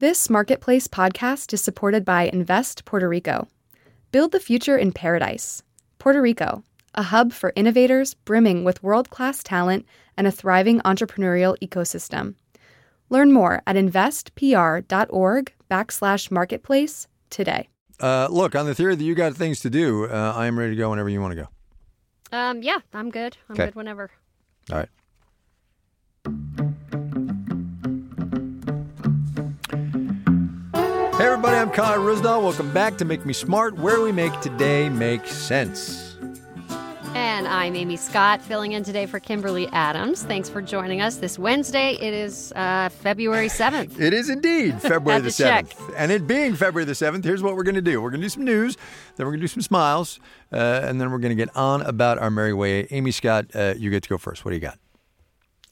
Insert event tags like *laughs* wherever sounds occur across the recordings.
This Marketplace podcast is supported by Invest Puerto Rico. Build the future in paradise. Puerto Rico, a hub for innovators brimming with world class talent and a thriving entrepreneurial ecosystem. Learn more at investpr.org backslash marketplace today. Uh, look, on the theory that you got things to do, uh, I am ready to go whenever you want to go. Um, yeah, I'm good. I'm 'Kay. good whenever. All right. Hey, everybody, I'm Kai Ryssdal. Welcome back to Make Me Smart, where we make today make sense. And I'm Amy Scott, filling in today for Kimberly Adams. Thanks for joining us this Wednesday. It is uh, February 7th. It is indeed *laughs* February the to check. 7th. And it being February the 7th, here's what we're going to do we're going to do some news, then we're going to do some smiles, uh, and then we're going to get on about our merry way. Amy Scott, uh, you get to go first. What do you got?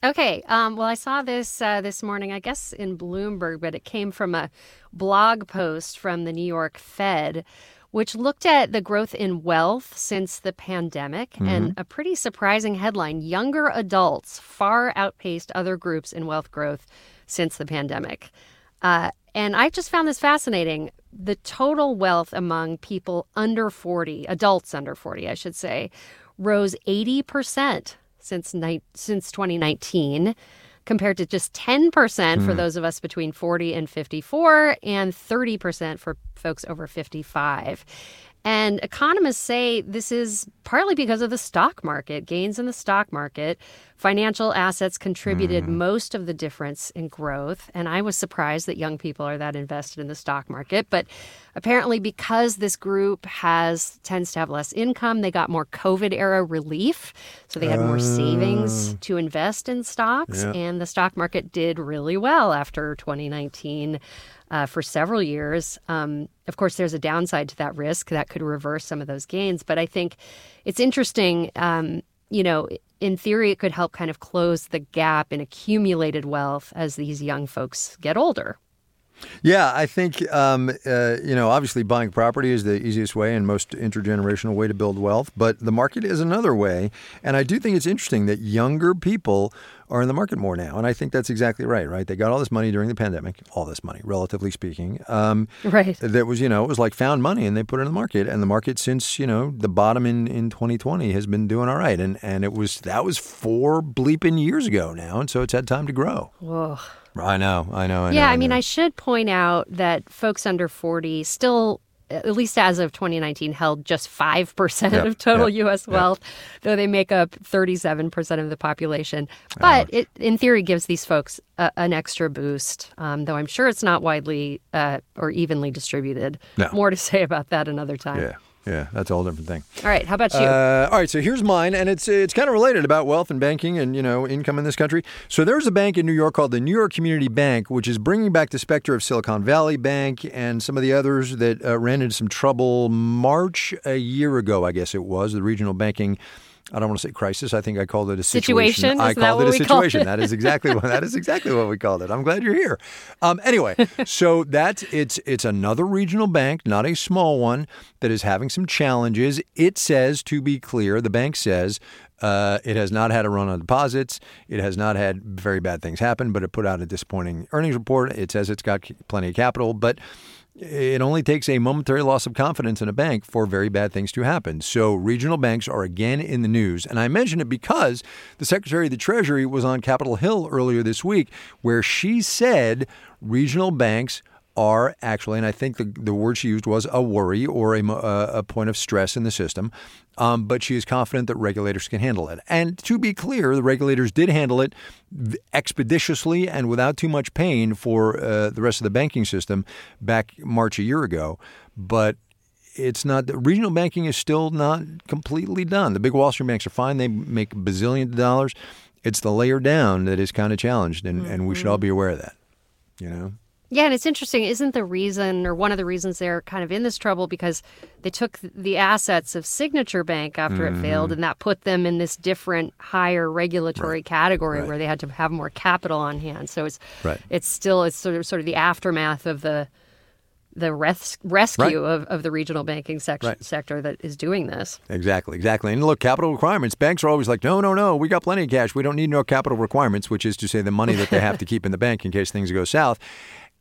Okay. Um, well, I saw this uh, this morning, I guess in Bloomberg, but it came from a blog post from the New York Fed, which looked at the growth in wealth since the pandemic. And a pretty surprising headline Younger adults far outpaced other groups in wealth growth since the pandemic. Uh, and I just found this fascinating. The total wealth among people under 40, adults under 40, I should say, rose 80% since ni- since 2019 compared to just 10% for mm-hmm. those of us between 40 and 54 and 30% for folks over 55. And economists say this is partly because of the stock market, gains in the stock market. Financial assets contributed most of the difference in growth. And I was surprised that young people are that invested in the stock market. But apparently, because this group has tends to have less income, they got more COVID era relief. So they had more savings to invest in stocks. Yeah. And the stock market did really well after 2019 uh, for several years. Um, of course, there's a downside to that risk that could reverse some of those gains. But I think it's interesting. Um, you know, in theory, it could help kind of close the gap in accumulated wealth as these young folks get older. Yeah, I think um, uh, you know obviously buying property is the easiest way and most intergenerational way to build wealth, but the market is another way. And I do think it's interesting that younger people are in the market more now, and I think that's exactly right. Right? They got all this money during the pandemic, all this money, relatively speaking. Um, Right. that was you know it was like found money, and they put it in the market, and the market since you know the bottom in in 2020 has been doing all right, and and it was that was four bleeping years ago now, and so it's had time to grow. Whoa. I know, I know. I Yeah, know, I mean. I should point out that folks under 40 still, at least as of 2019, held just 5% Yep, of total yep, U.S. wealth, though they make up 37% of the population. But it, in theory, gives these folks a, an extra boost, um, though I'm sure it's not widely uh, or evenly distributed. No. More to *laughs* say about that another time. Yeah, yeah, that's a whole different thing. All right, how about you? Uh, all right, so here's mine, and it's it's kind of related about wealth and banking and you know income in this country. So there's a bank in New York called the New York Community Bank, which is bringing back the specter of Silicon Valley Bank and some of the others that uh, ran into some trouble March a year ago, I guess it was the regional banking. I don't want to say crisis. I think I called it a situation. Situation? I called it a situation. it? That is exactly what that is exactly what we called it. I'm glad you're here. Um, anyway, *laughs* so that's it's it's another regional bank, not a small one, that is having some challenges. It says, to be clear, the bank says. Uh, it has not had a run on deposits. It has not had very bad things happen, but it put out a disappointing earnings report. It says it's got plenty of capital, but it only takes a momentary loss of confidence in a bank for very bad things to happen. So regional banks are again in the news. And I mention it because the Secretary of the Treasury was on Capitol Hill earlier this week where she said regional banks are actually, and I think the, the word she used was a worry or a, a point of stress in the system. Um, but she is confident that regulators can handle it. And to be clear, the regulators did handle it expeditiously and without too much pain for uh, the rest of the banking system back March a year ago. But it's not regional banking is still not completely done. The big Wall Street banks are fine; they make bazillions of dollars. It's the layer down that is kind of challenged, and, and we should all be aware of that. You know. Yeah, and it's interesting. Isn't the reason, or one of the reasons they're kind of in this trouble, because they took the assets of Signature Bank after it Mm-hmm. failed, and that put them in this different, higher regulatory category where they had to have more capital on hand. So it's Right. it's still it's sort of sort of the aftermath of the the res- rescue of, of the regional banking sec- Right. sector that is doing this. Exactly, exactly. And look, capital requirements. Banks are always like, no, no, no, we got plenty of cash. We don't need no capital requirements, which is to say the money that they have to *laughs* keep in the bank in case things go south.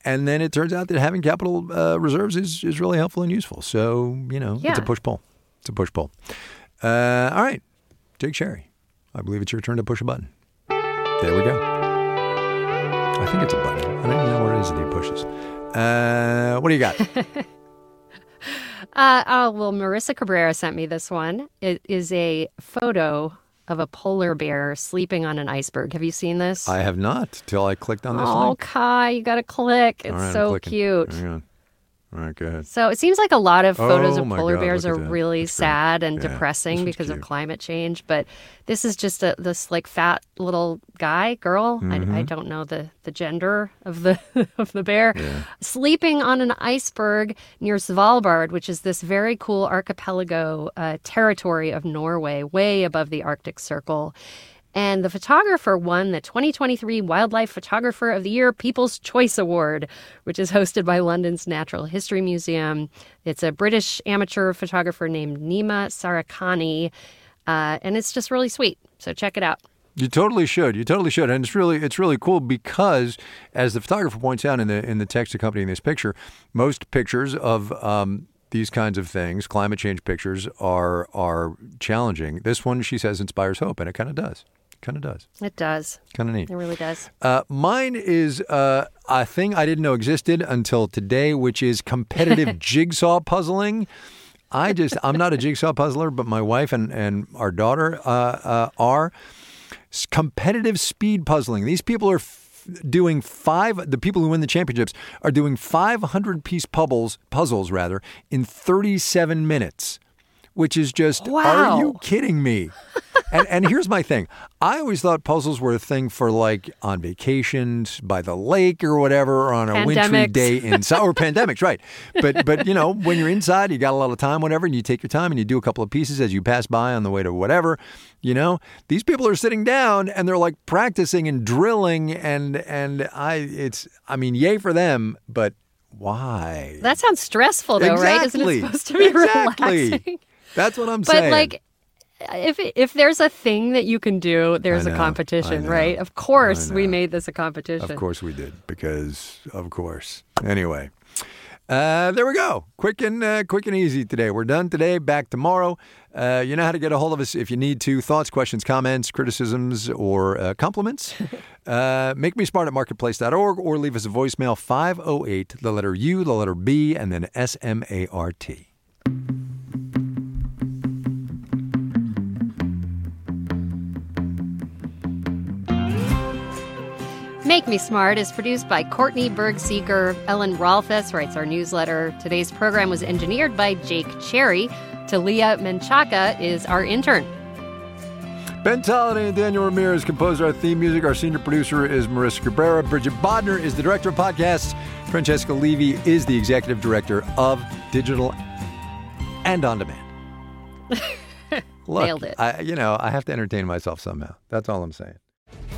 And then it turns out that having capital uh, reserves is, is really helpful and useful. So, you know, Yeah. it's a push pull. It's a push pull. Uh, all right, Jake Cherry, I believe it's your turn to push a button. There we go. I think it's a button. I don't even know what it is that he pushes. Uh, what do you got? *laughs* Uh, oh, well, Marissa Cabrera sent me this one. It is a photo of a polar bear sleeping on an iceberg. Have you seen this? I have not till I clicked on this oh, link. Kai, you got to click. It's right, so cute. All right, go ahead. So it seems like a lot of photos Oh of polar God, bears are really That's great. sad and Yeah, depressing because of climate change. But this is just a this like fat little guy, girl. I, I Mm-hmm. don't know the, the gender of the *laughs* of the bear, sleeping on an iceberg near Svalbard, which is this very cool archipelago uh, territory of Norway, way above the Arctic Circle. And the photographer won the 2023 Wildlife Photographer of the Year People's Choice Award, which is hosted by London's Natural History Museum. It's a British amateur photographer named Nima Sarikhani, uh, and it's just really sweet. So check it out. You totally should. You totally should, and it's really it's really cool because, as the photographer points out in the in the text accompanying this picture, most pictures of um, these kinds of things, climate change pictures, are are challenging. This one, she says, inspires hope, and it kind of does. Kind of does. It does. Kind of neat. It really does. Uh, mine is uh, a thing I didn't know existed until today, which is competitive *laughs* jigsaw puzzling. I just, I'm not a jigsaw puzzler, but my wife and, and our daughter uh, uh, are. Competitive speed puzzling. These people are f- doing five, the people who win the championships are doing 500 piece puzzles, puzzles rather, in 37 minutes, which is just, are you kidding me? and, and here's my thing. I always thought puzzles were a thing for like on vacations by the lake or whatever, or on a wintry day inside, or pandemics, right? But but you know when you're inside, you got a lot of time, whatever, and you take your time and you do a couple of pieces as you pass by on the way to whatever. You know, these people are sitting down and they're like practicing and drilling, and and I, it's, I mean, yay for them, but why? That sounds stressful, though, right? Isn't it supposed to be Exactly. relaxing? That's what I'm But saying. But like, if if there's a thing that you can do, there's a know, I competition, right? Of course, we made this a competition. Of course we did, because of course. Anyway, uh, there we go. Quick and uh, quick and easy today. We're done today. Back tomorrow. Uh, you know how to get a hold of us if you need to. Thoughts, questions, comments, criticisms, or uh, compliments. *laughs* uh, make me smart at marketplace.org or leave us a voicemail 508, the letter U, the letter B, and then S M A R T. Make Me Smart is produced by Courtney Bergsieker. Ellen Rolfes writes our newsletter. Today's program was engineered by Jake Cherry. Talia Menchaca is our intern. Ben Tolliday and Daniel Ramirez composed our theme music. Our senior producer is Marissa Cabrera. Bridget Bodnar is the director of podcasts. Francesca Levy is the executive director of digital and on demand. *laughs* Look, Nailed it. I, you know, I have to entertain myself somehow. That's all I'm saying.